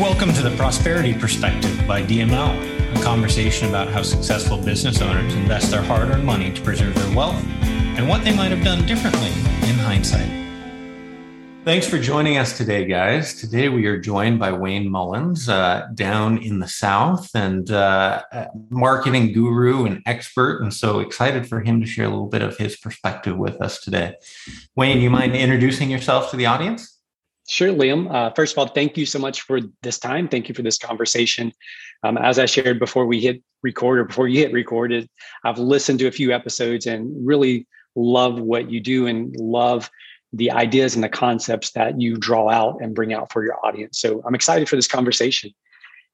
Welcome to the Prosperity Perspective by DML, a conversation about how successful business owners invest their hard earned money to preserve their wealth and what they might have done differently in hindsight. Thanks for joining us today, guys. Today we are joined by Wayne Mullins uh, down in the South and uh, marketing guru and expert. And so excited for him to share a little bit of his perspective with us today. Wayne, you mind introducing yourself to the audience? Sure, Liam. Uh, first of all, thank you so much for this time. Thank you for this conversation. Um, as I shared before we hit record or before you hit recorded, I've listened to a few episodes and really love what you do and love the ideas and the concepts that you draw out and bring out for your audience. So I'm excited for this conversation.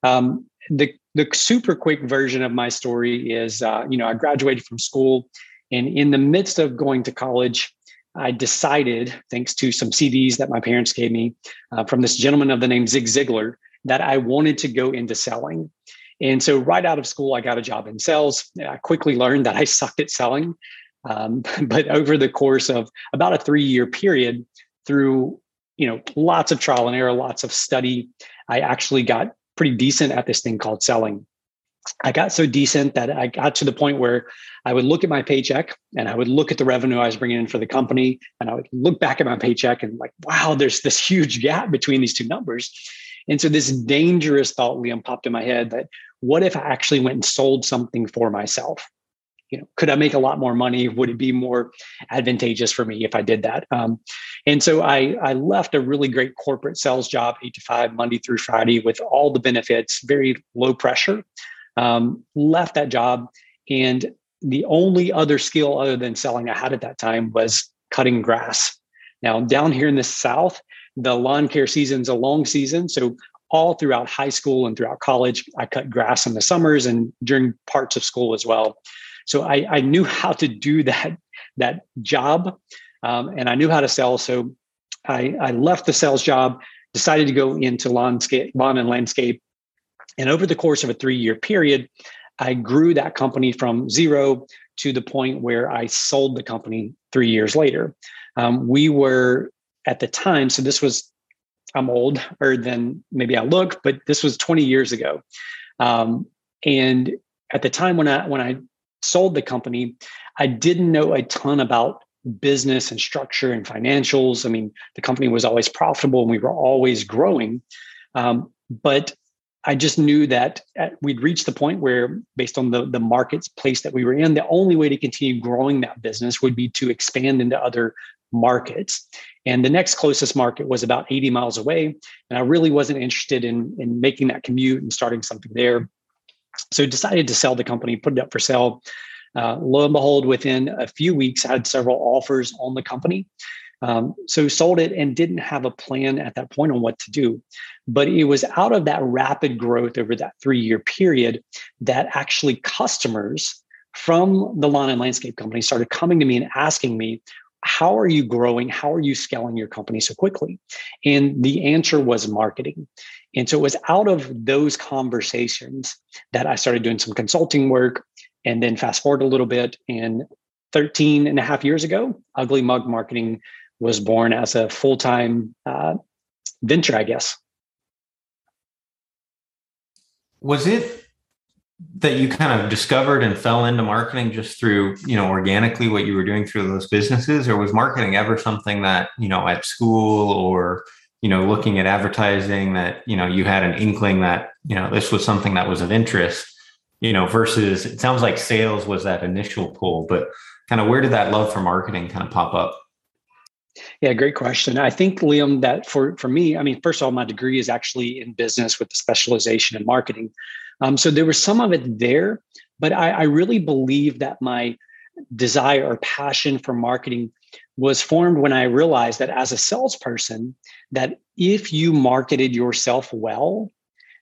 Um, the the super quick version of my story is, uh, you know, I graduated from school, and in the midst of going to college, I decided, thanks to some CDs that my parents gave me uh, from this gentleman of the name Zig Ziglar, that I wanted to go into selling. And so, right out of school, I got a job in sales. I quickly learned that I sucked at selling. Um, but over the course of about a three year period, through you know lots of trial and error, lots of study, I actually got pretty decent at this thing called selling. I got so decent that I got to the point where I would look at my paycheck and I would look at the revenue I was bringing in for the company, and I would look back at my paycheck and like, wow, there's this huge gap between these two numbers. And so this dangerous thought, Liam, popped in my head that what if I actually went and sold something for myself? You know, could I make a lot more money? Would it be more advantageous for me if I did that? Um, and so I, I left a really great corporate sales job, eight to five, Monday through Friday, with all the benefits, very low pressure. Um, left that job and the only other skill other than selling I had at that time was cutting grass. Now, down here in the South, the lawn care season is a long season. So, all throughout high school and throughout college, I cut grass in the summers and during parts of school as well. So, I, I knew how to do that, that job um, and I knew how to sell. So, I, I left the sales job, decided to go into landscape, lawn and landscape. And over the course of a three year period, I grew that company from zero to the point where I sold the company three years later. Um, we were at the time, so this was, I'm older than maybe I look, but this was 20 years ago. Um, and at the time when I when I sold the company, I didn't know a ton about business and structure and financials. I mean, the company was always profitable and we were always growing. Um, but I just knew that at, we'd reached the point where, based on the, the market's place that we were in, the only way to continue growing that business would be to expand into other markets. And the next closest market was about 80 miles away. And I really wasn't interested in, in making that commute and starting something there. So decided to sell the company, put it up for sale. Uh, lo and behold, within a few weeks, I had several offers on the company. Um, so sold it and didn't have a plan at that point on what to do. But it was out of that rapid growth over that three year period that actually customers from the lawn and landscape company started coming to me and asking me, how are you growing? How are you scaling your company so quickly? And the answer was marketing. And so it was out of those conversations that I started doing some consulting work. And then fast forward a little bit, and 13 and a half years ago, Ugly Mug Marketing was born as a full time uh, venture, I guess. Was it that you kind of discovered and fell into marketing just through, you know, organically what you were doing through those businesses, or was marketing ever something that, you know, at school or, you know, looking at advertising that, you know, you had an inkling that, you know, this was something that was of interest, you know, versus it sounds like sales was that initial pull, but kind of where did that love for marketing kind of pop up? Yeah, great question. I think, Liam, that for, for me, I mean, first of all, my degree is actually in business with the specialization in marketing. Um, so there was some of it there, but I, I really believe that my desire or passion for marketing was formed when I realized that as a salesperson, that if you marketed yourself well,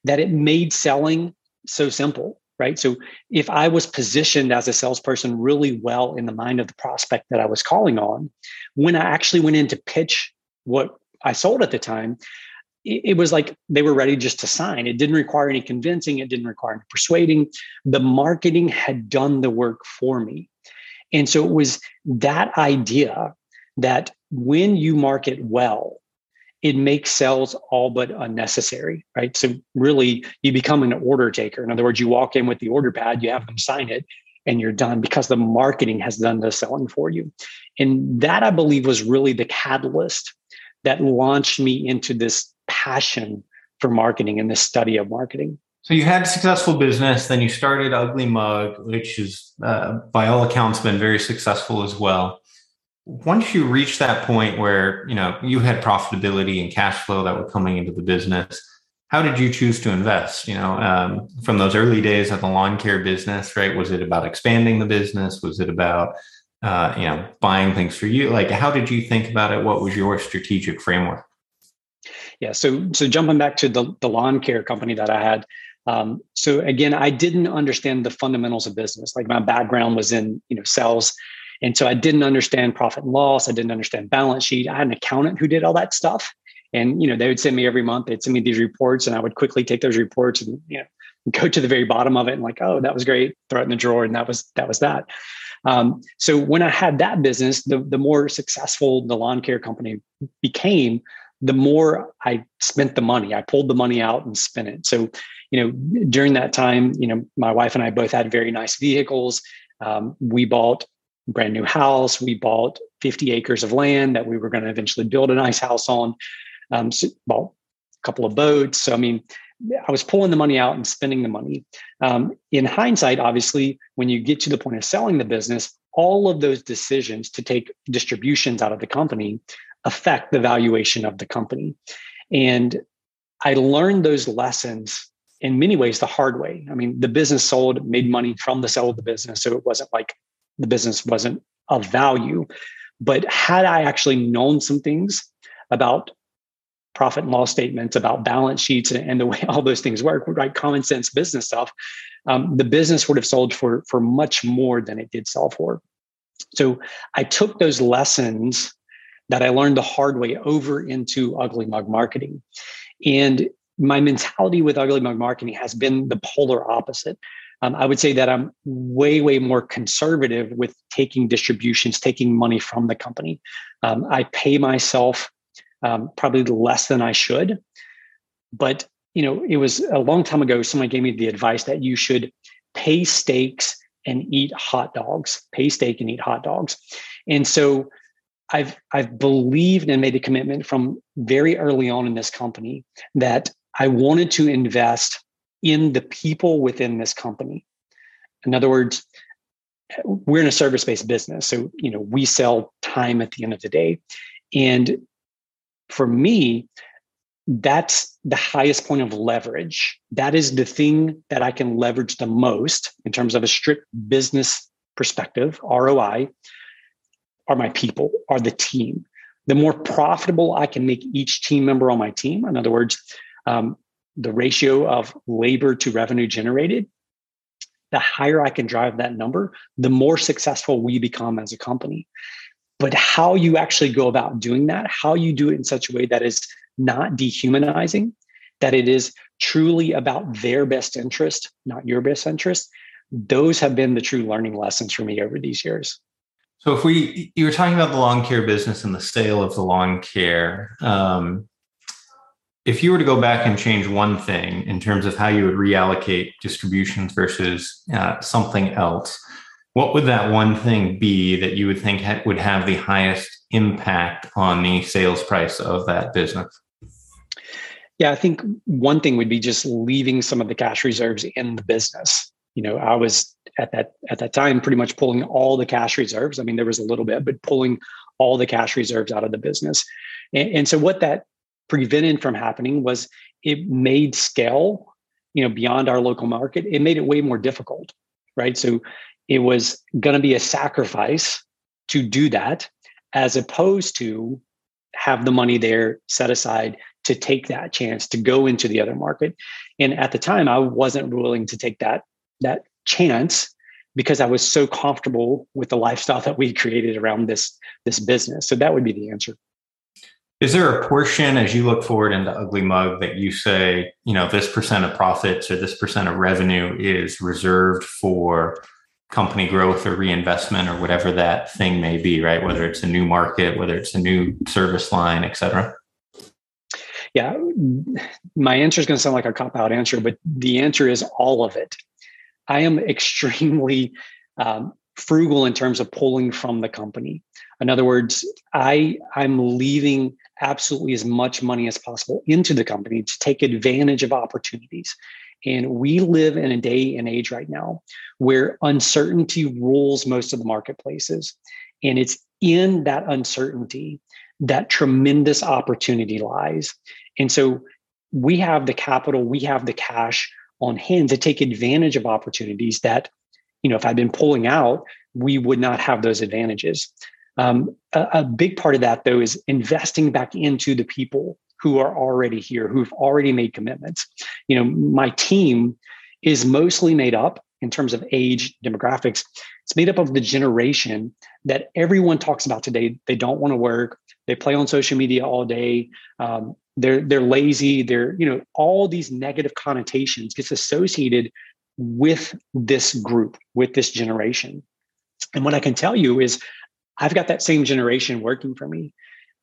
that it made selling so simple right? So if I was positioned as a salesperson really well in the mind of the prospect that I was calling on, when I actually went in to pitch what I sold at the time, it, was like they were ready just to sign. It didn't require any convincing, it didn't require any persuading. The marketing had done the work for me. And so it was that idea that when you market well, it makes sales all but unnecessary, right? So really, you become an order taker. In other words, you walk in with the order pad, you have them sign it, and you're done because the marketing has done the selling for you. And that I believe was really the catalyst that launched me into this passion for marketing and this study of marketing. So you had a successful business, then you started Ugly Mug, which is uh, by all accounts been very successful as well once you reach that point where you know you had profitability and cash flow that were coming into the business how did you choose to invest? You know um, from those early days of the lawn care business right? Was it about expanding the business? Was it about uh, you know buying things for you? Like how did you think about it? What was your strategic framework? Yeah so so jumping back to the, the lawn care company that i had um, so again i didn't understand the fundamentals of business. Like my background was in you know sales and so I didn't understand profit and loss. I didn't understand balance sheet. I had an accountant who did all that stuff. And you know, they would send me every month, they'd send me these reports, and I would quickly take those reports and you know go to the very bottom of it and like, oh, that was great, throw it in the drawer, and that was that was that. Um, so when I had that business, the the more successful the lawn care company became, the more I spent the money. I pulled the money out and spent it. So, you know, during that time, you know, my wife and I both had very nice vehicles. Um, we bought brand new house. We bought 50 acres of land that we were going to eventually build a nice house on. Um, so bought a couple of boats. So I mean, I was pulling the money out and spending the money. Um, in hindsight, obviously, when you get to the point of selling the business, all of those decisions to take distributions out of the company affect the valuation of the company. And I learned those lessons in many ways the hard way. I mean, the business sold, made money from the sale of the business. So it wasn't like the business wasn't of value. But had I actually known some things about profit and loss statements, about balance sheets, and the way all those things work, right? Common sense business stuff, um, the business would have sold for for much more than it did sell for. So I took those lessons that I learned the hard way over into Ugly Mug marketing, and my mentality with Ugly Mug marketing has been the polar opposite. Um, I would say that I'm way, way more conservative with taking distributions, taking money from the company. Um, I pay myself um, probably less than I should, but you know, it was a long time ago. Someone gave me the advice that you should pay steaks and eat hot dogs. Pay steak and eat hot dogs, and so I've I've believed and made a commitment from very early on in this company that I wanted to invest in the people within this company. In other words, we're in a service-based business, so you know we sell time at the end of the day, and for me, that's the highest point of leverage. That is the thing that I can leverage the most in terms of a strict business perspective, ROI, are my people, are the team. The more profitable I can make each team member on my team, in other words, um, the ratio of labor to revenue generated, the higher I can drive that number, the more successful we become as a company. But how you actually go about doing that, how you do it in such a way that is not dehumanizing, that it is truly about their best interest, not your best interest, those have been the true learning lessons for me over these years. So, if we, you were talking about the lawn care business and the sale of the lawn care. Um, if you were to go back and change one thing in terms of how you would reallocate distributions versus uh, something else, what would that one thing be that you would think ha- would have the highest impact on the sales price of that business? Yeah, I think one thing would be just leaving some of the cash reserves in the business. You know, I was at that at that time pretty much pulling all the cash reserves. I mean, there was a little bit, but pulling all the cash reserves out of the business. And, and so what that prevented from happening was it made scale, you know, beyond our local market. It made it way more difficult, right? So it was going to be a sacrifice to do that, as opposed to have the money there set aside to take that chance to go into the other market. And at the time, I wasn't willing to take that that chance because I was so comfortable with the lifestyle that we created around this this business. So that would be the answer. Is there a portion as you look forward into Ugly Mug that you say, you know, this percent of profits or this percent of revenue is reserved for company growth or reinvestment or whatever that thing may be, right? Whether it's a new market, whether it's a new service line, et cetera? Yeah, my answer is going to sound like a cop out answer, but the answer is all of it. I am extremely um, frugal in terms of pulling from the company. In other words, I I'm leaving absolutely as much money as possible into the company to take advantage of opportunities. And we live in a day and age right now where uncertainty rules most of the marketplaces. And it's in that uncertainty that tremendous opportunity lies. And so we have the capital, we have the cash on hand to take advantage of opportunities that, you know, if I'd been pulling out, we would not have those advantages. Um, a, a big part of that, though, is investing back into the people who are already here, who've already made commitments. You know, my team is mostly made up in terms of age demographics. It's made up of the generation that everyone talks about today. They don't want to work. They play on social media all day. Um, they're they're lazy. They're you know all these negative connotations gets associated with this group, with this generation. And what I can tell you is, I've got that same generation working for me.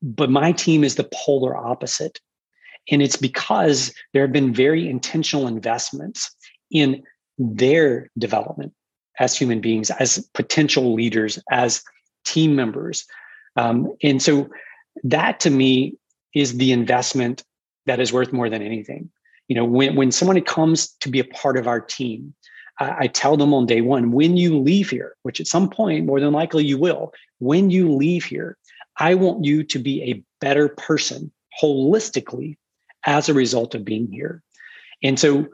But my team is the polar opposite. And it's because there have been very intentional investments in their development as human beings, as potential leaders, as team members. Um, and so that to me is the investment that is worth more than anything. You know, when, when someone comes to be a part of our team, I, I tell them on day one, when you leave here, which at some point, more than likely you will, when you leave here, I want you to be a better person holistically as a result of being here. And so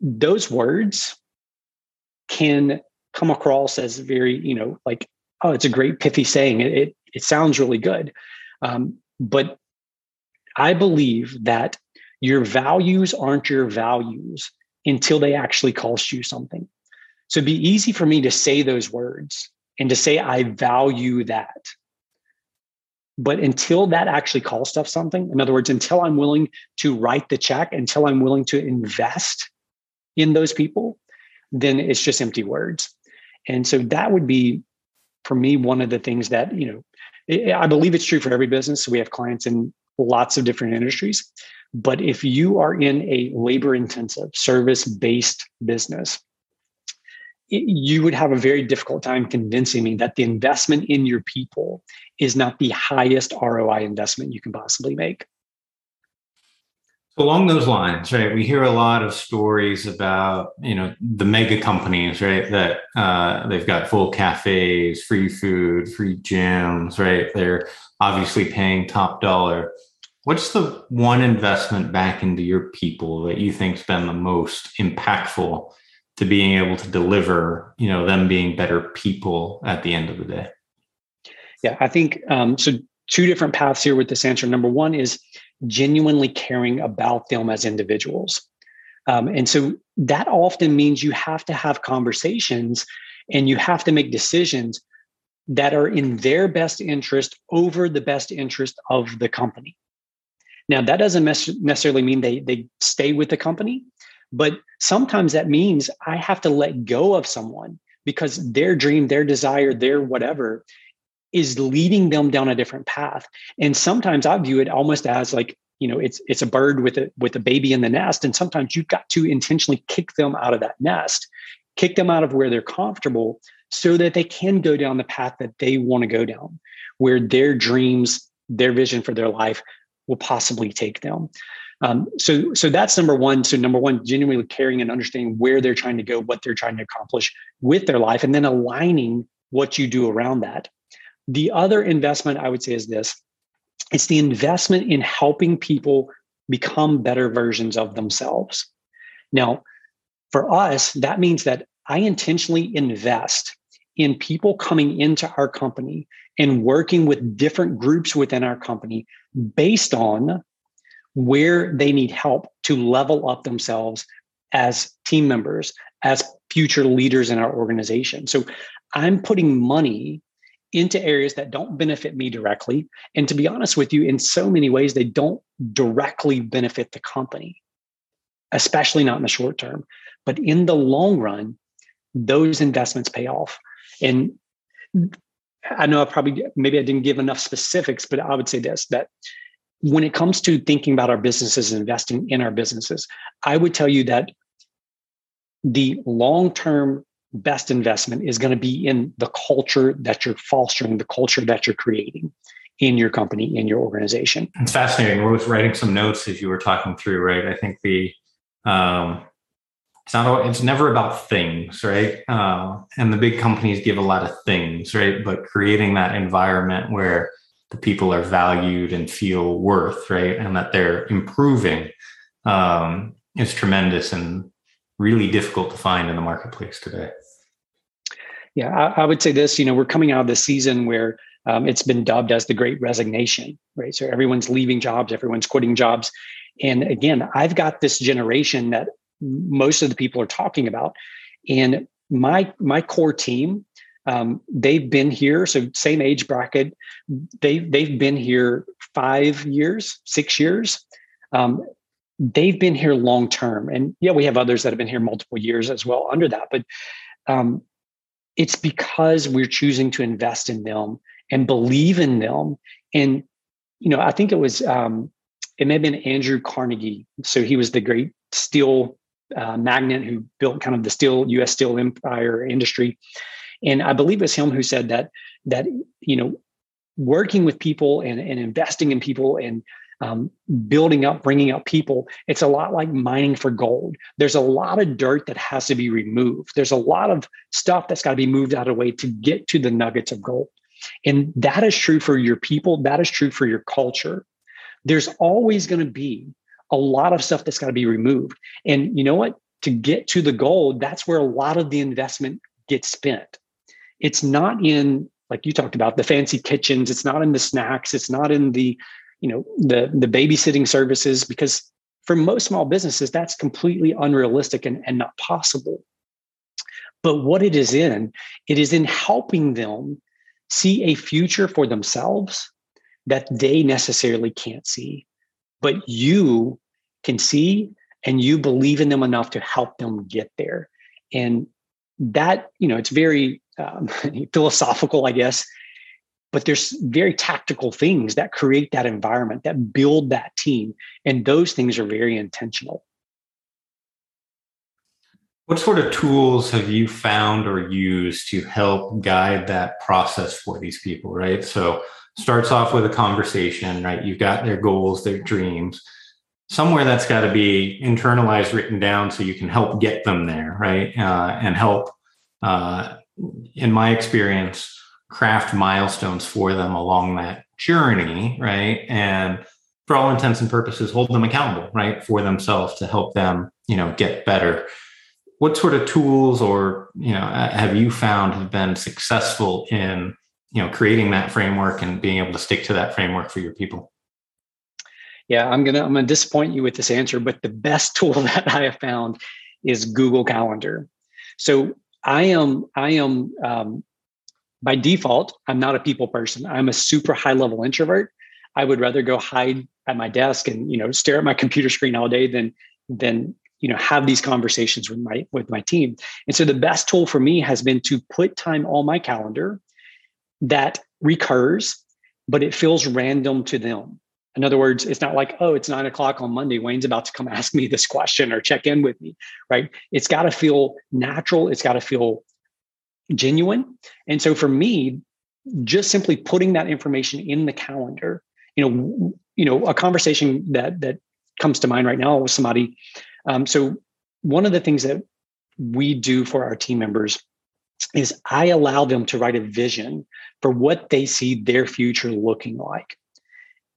those words can come across as very, you know, like, oh, it's a great pithy saying. It, it, it sounds really good. Um, but I believe that your values aren't your values until they actually cost you something. So it'd be easy for me to say those words and to say, I value that. But until that actually calls stuff something, in other words, until I'm willing to write the check, until I'm willing to invest in those people, then it's just empty words. And so that would be, for me, one of the things that, you know, I believe it's true for every business. We have clients in lots of different industries. But if you are in a labor intensive, service based business, you would have a very difficult time convincing me that the investment in your people is not the highest ROI investment you can possibly make. Along those lines, right, we hear a lot of stories about you know the mega companies, right? That uh, they've got full cafes, free food, free gyms, right? They're obviously paying top dollar. What's the one investment back into your people that you think's been the most impactful to being able to deliver, you know, them being better people at the end of the day? Yeah, I think um, so. Two different paths here with this answer. Number one is genuinely caring about them as individuals. Um, and so that often means you have to have conversations and you have to make decisions that are in their best interest over the best interest of the company. Now, that doesn't necessarily mean they, they stay with the company, but sometimes that means I have to let go of someone because their dream, their desire, their whatever is leading them down a different path. And sometimes I view it almost as like, you know, it's it's a bird with a with a baby in the nest. And sometimes you've got to intentionally kick them out of that nest, kick them out of where they're comfortable so that they can go down the path that they want to go down, where their dreams, their vision for their life will possibly take them. Um, so, so that's number one. So, number one, genuinely caring and understanding where they're trying to go, what they're trying to accomplish with their life, and then aligning what you do around that. The other investment I would say is this it's the investment in helping people become better versions of themselves. Now, for us, that means that I intentionally invest in people coming into our company and working with different groups within our company based on where they need help to level up themselves as team members, as future leaders in our organization. So I'm putting money into areas that don't benefit me directly. And to be honest with you, in so many ways, they don't directly benefit the company, especially not in the short term. But in the long run, those investments pay off. And I know I probably maybe I didn't give enough specifics, but I would say this that when it comes to thinking about our businesses and investing in our businesses, I would tell you that the long term best investment is going to be in the culture that you're fostering, the culture that you're creating in your company, in your organization. It's fascinating. I was writing some notes as you were talking through, right? I think the um, it's not it's never about things, right? Uh, and the big companies give a lot of things, right? But creating that environment where the people are valued and feel worth, right, and that they're improving um, is tremendous and really difficult to find in the marketplace today. Yeah, I, I would say this. You know, we're coming out of the season where um, it's been dubbed as the Great Resignation, right? So everyone's leaving jobs, everyone's quitting jobs, and again, I've got this generation that most of the people are talking about, and my my core team um, they've been here so same age bracket they they've been here five years six years. Um, they've been here long term. And yeah we have others that have been here multiple years as well under that but um, it's because we're choosing to invest in them and believe in them. And you know i think it was um, it may have been andrew carnegie. So he was the great steel uh, magnate who built kind of the steel us steel empire industry and i believe it was him who said that that you know working with people and, and investing in people and um, building up, bringing up people. It's a lot like mining for gold. There's a lot of dirt that has to be removed. There's a lot of stuff that's got to be moved out of the way to get to the nuggets of gold. And that is true for your people. That is true for your culture. There's always going to be a lot of stuff that's got to be removed. And you know what? To get to the goal, that's where a lot of the investment gets spent. It's not in, like you talked about, the fancy kitchens. It's not in the snacks. It's not in the you know the the babysitting services because for most small businesses that's completely unrealistic and, and not possible but what it is in it is in helping them see a future for themselves that they necessarily can't see but you can see and you believe in them enough to help them get there. And that you know it's very um, philosophical i guess but there's very tactical things that create that environment that build that team and those things are very intentional. What sort of tools have you found or used to help guide that process for these people right? So starts off with a conversation right? You've got their goals their dreams somewhere that's got to be internalized written down so you can help get them there right uh, and help uh, in my experience craft milestones for them along that journey, right? And for all intents and purposes, hold them accountable, right, for themselves to help them, you know, get better. What sort of tools or you know have you found have been successful in you know creating that framework and being able to stick to that framework for your people? Yeah, I'm gonna I'm gonna disappoint you with this answer, but the best tool that I have found is Google Calendar. So I am I am um, by default, I'm not a people person. I'm a super high level introvert. I would rather go hide at my desk and you know stare at my computer screen all day than than you know have these conversations with my with my team. And so the best tool for me has been to put time on my calendar that recurs, but it feels random to them. In other words, it's not like, oh, it's nine o'clock on Monday. Wayne's about to come ask me this question or check in with me, right? It's got to feel natural. It's got to feel genuine. And so for me, just simply putting that information in the calendar, you know, you know, a conversation that that comes to mind right now with somebody. Um, so one of the things that we do for our team members is I allow them to write a vision for what they see their future looking like.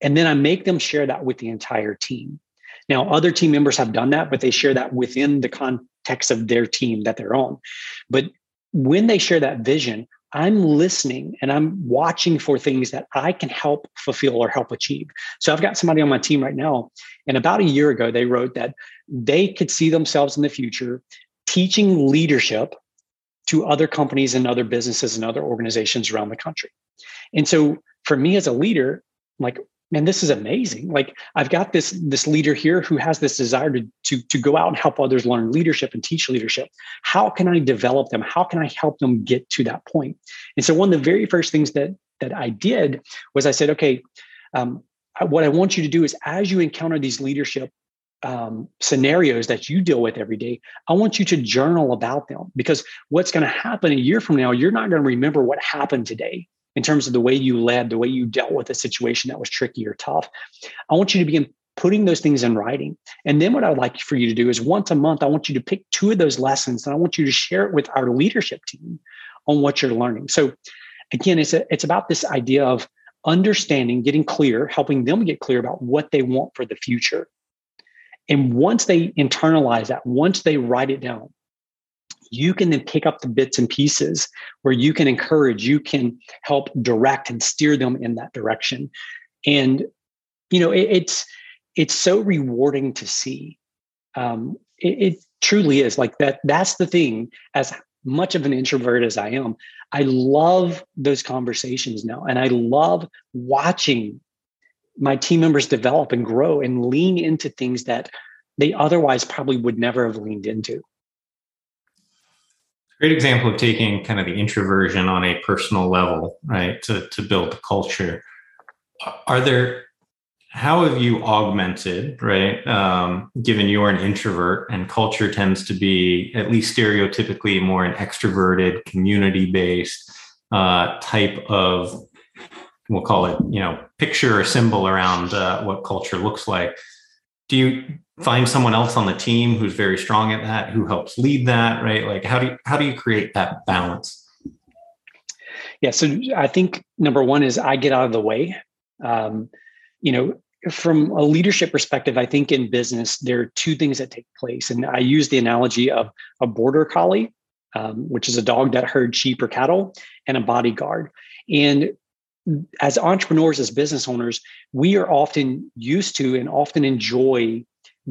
And then I make them share that with the entire team. Now, other team members have done that, but they share that within the context of their team that they're on. But when they share that vision, I'm listening and I'm watching for things that I can help fulfill or help achieve. So I've got somebody on my team right now, and about a year ago, they wrote that they could see themselves in the future teaching leadership to other companies and other businesses and other organizations around the country. And so for me as a leader, like man, this is amazing. Like I've got this this leader here who has this desire to, to, to go out and help others learn leadership and teach leadership. How can I develop them? How can I help them get to that point? And so one of the very first things that that I did was I said, okay, um, what I want you to do is as you encounter these leadership um, scenarios that you deal with every day, I want you to journal about them because what's going to happen a year from now, you're not going to remember what happened today in terms of the way you led, the way you dealt with a situation that was tricky or tough. I want you to begin putting those things in writing. And then what I would like for you to do is once a month, I want you to pick two of those lessons and I want you to share it with our leadership team on what you're learning. So again, it's a, it's about this idea of understanding, getting clear, helping them get clear about what they want for the future. And once they internalize that, once they write it down, you can then pick up the bits and pieces where you can encourage, you can help direct and steer them in that direction. And you know, it, it's it's so rewarding to see. Um, it, it truly is like that. That's the thing. As much of an introvert as I am, I love those conversations now, and I love watching my team members develop and grow and lean into things that they otherwise probably would never have leaned into. Great example of taking kind of the introversion on a personal level, right, to, to build the culture. Are there how have you augmented right um, given you're an introvert and culture tends to be at least stereotypically more an extroverted community based uh, type of we'll call it you know picture or symbol around uh, what culture looks like do you find someone else on the team who's very strong at that who helps lead that right like how do you how do you create that balance yeah so i think number one is i get out of the way um, you know from a leadership perspective, I think in business, there are two things that take place. And I use the analogy of a border collie, um, which is a dog that herd sheep or cattle, and a bodyguard. And as entrepreneurs, as business owners, we are often used to and often enjoy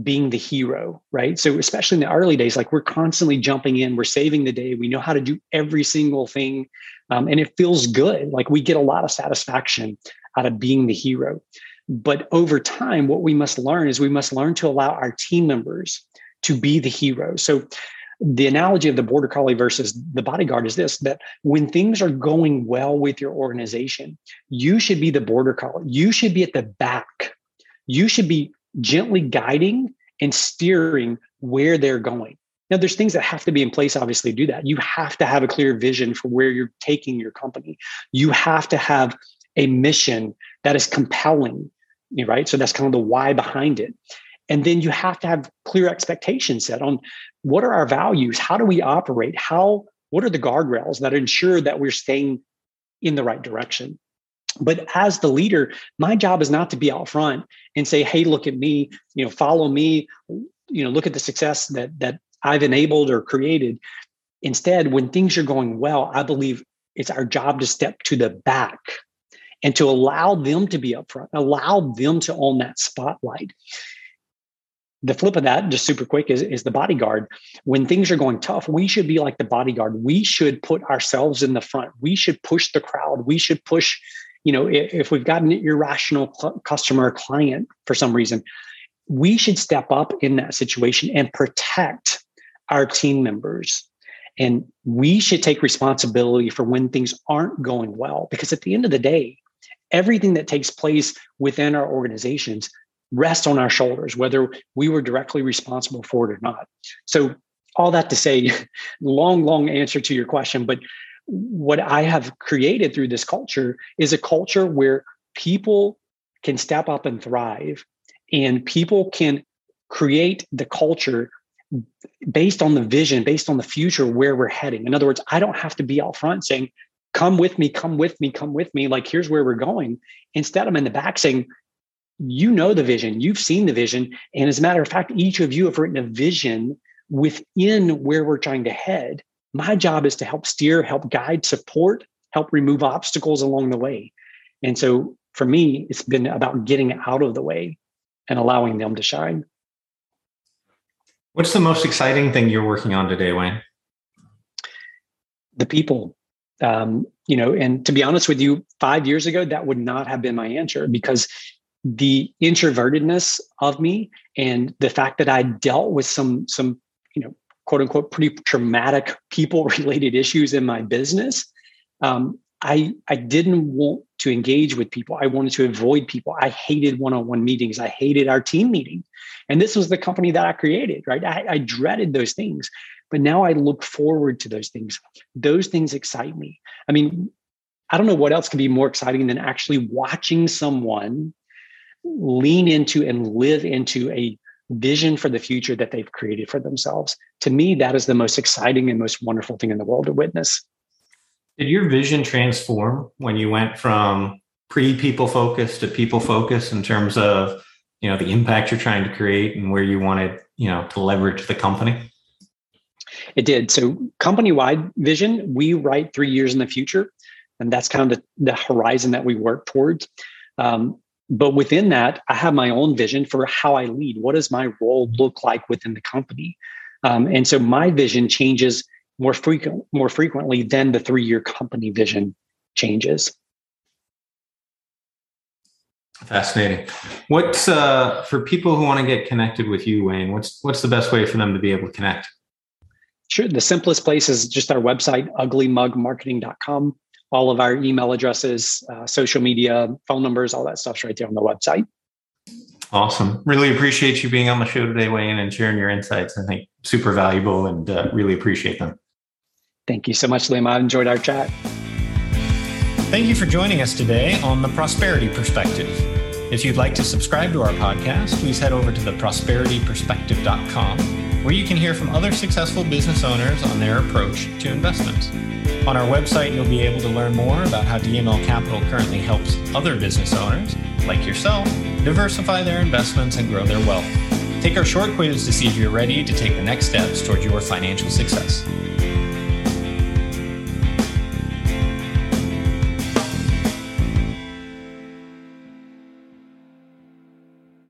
being the hero, right? So, especially in the early days, like we're constantly jumping in, we're saving the day, we know how to do every single thing, um, and it feels good. Like we get a lot of satisfaction out of being the hero. But over time, what we must learn is we must learn to allow our team members to be the hero. So the analogy of the border collie versus the bodyguard is this that when things are going well with your organization, you should be the border collie. You should be at the back. You should be gently guiding and steering where they're going. Now, there's things that have to be in place, obviously, to do that. You have to have a clear vision for where you're taking your company. You have to have a mission that is compelling right? So that's kind of the why behind it. And then you have to have clear expectations set on what are our values? How do we operate? How, what are the guardrails that ensure that we're staying in the right direction? But as the leader, my job is not to be out front and say, hey, look at me, you know, follow me, you know, look at the success that that I've enabled or created. Instead, when things are going well, I believe it's our job to step to the back and to allow them to be up front allow them to own that spotlight. The flip of that, just super quick, is, is the bodyguard. When things are going tough, we should be like the bodyguard. We should put ourselves in the front. We should push the crowd. We should push, you know, if, if we've got an irrational cl- customer or client for some reason, we should step up in that situation and protect our team members and we should take responsibility for when things aren't going well because at the end of the day everything that takes place within our organizations rests on our shoulders, whether we were directly responsible for it or not. So, all that to say, long, long answer to your question, but what I have created through this culture is a culture where people can step up and thrive, and people can create the culture based on the vision, based on the future where we're heading. In other words, I don't have to be out front saying, come with me, come with me, come with me. Like, here's where we're going. Instead, I'm in the back saying, you know the vision, you've seen the vision. And as a matter of fact, each of you have written a vision within where we're trying to head. My job is to help steer, help guide, support, help remove obstacles along the way. And so for me, it's been about getting out of the way and allowing them to shine. What's the most exciting thing you're working on today, Wayne? The people um, you know, and to be honest with you, five years ago, that would not have been my answer because the introvertedness of me and the fact that I dealt with some some you know quote unquote pretty traumatic people related issues in my business, um, I I didn't want to engage with people. I wanted to avoid people. I hated one on one meetings. I hated our team meeting. And this was the company that I created, right? I, I, dreaded those things. But now I look forward to those things. Those things excite me. I mean, I don't know what else could be more exciting than actually watching someone lean into and live into a vision for the future that they've created for themselves. To me, that is the most exciting and most wonderful thing in the world to witness. Did your vision transform when you went from pre people focused to people focused in terms of you know the impact you're trying to create and where you wanted you know to leverage the company? It did. So company wide vision, we write three years in the future, and that's kind of the, the horizon that we work towards. Um, but within that, I have my own vision for how I lead. What does my role look like within the company? Um, and so my vision changes more frequent more frequently than the three year company vision changes. Fascinating. What's uh, for people who want to get connected with you, Wayne? What's what's the best way for them to be able to connect? Sure. The simplest place is just our website, uglymugmarketing.com. All of our email addresses, uh, social media, phone numbers, all that stuff's right there on the website. Awesome. Really appreciate you being on the show today, Wayne, and sharing your insights. I think super valuable and uh, really appreciate them. Thank you so much, Liam. I enjoyed our chat. Thank you for joining us today on The Prosperity Perspective. If you'd like to subscribe to our podcast, please head over to theprosperityperspective.com, where you can hear from other successful business owners on their approach to investments. On our website, you'll be able to learn more about how DML Capital currently helps other business owners, like yourself, diversify their investments and grow their wealth. Take our short quiz to see if you're ready to take the next steps toward your financial success.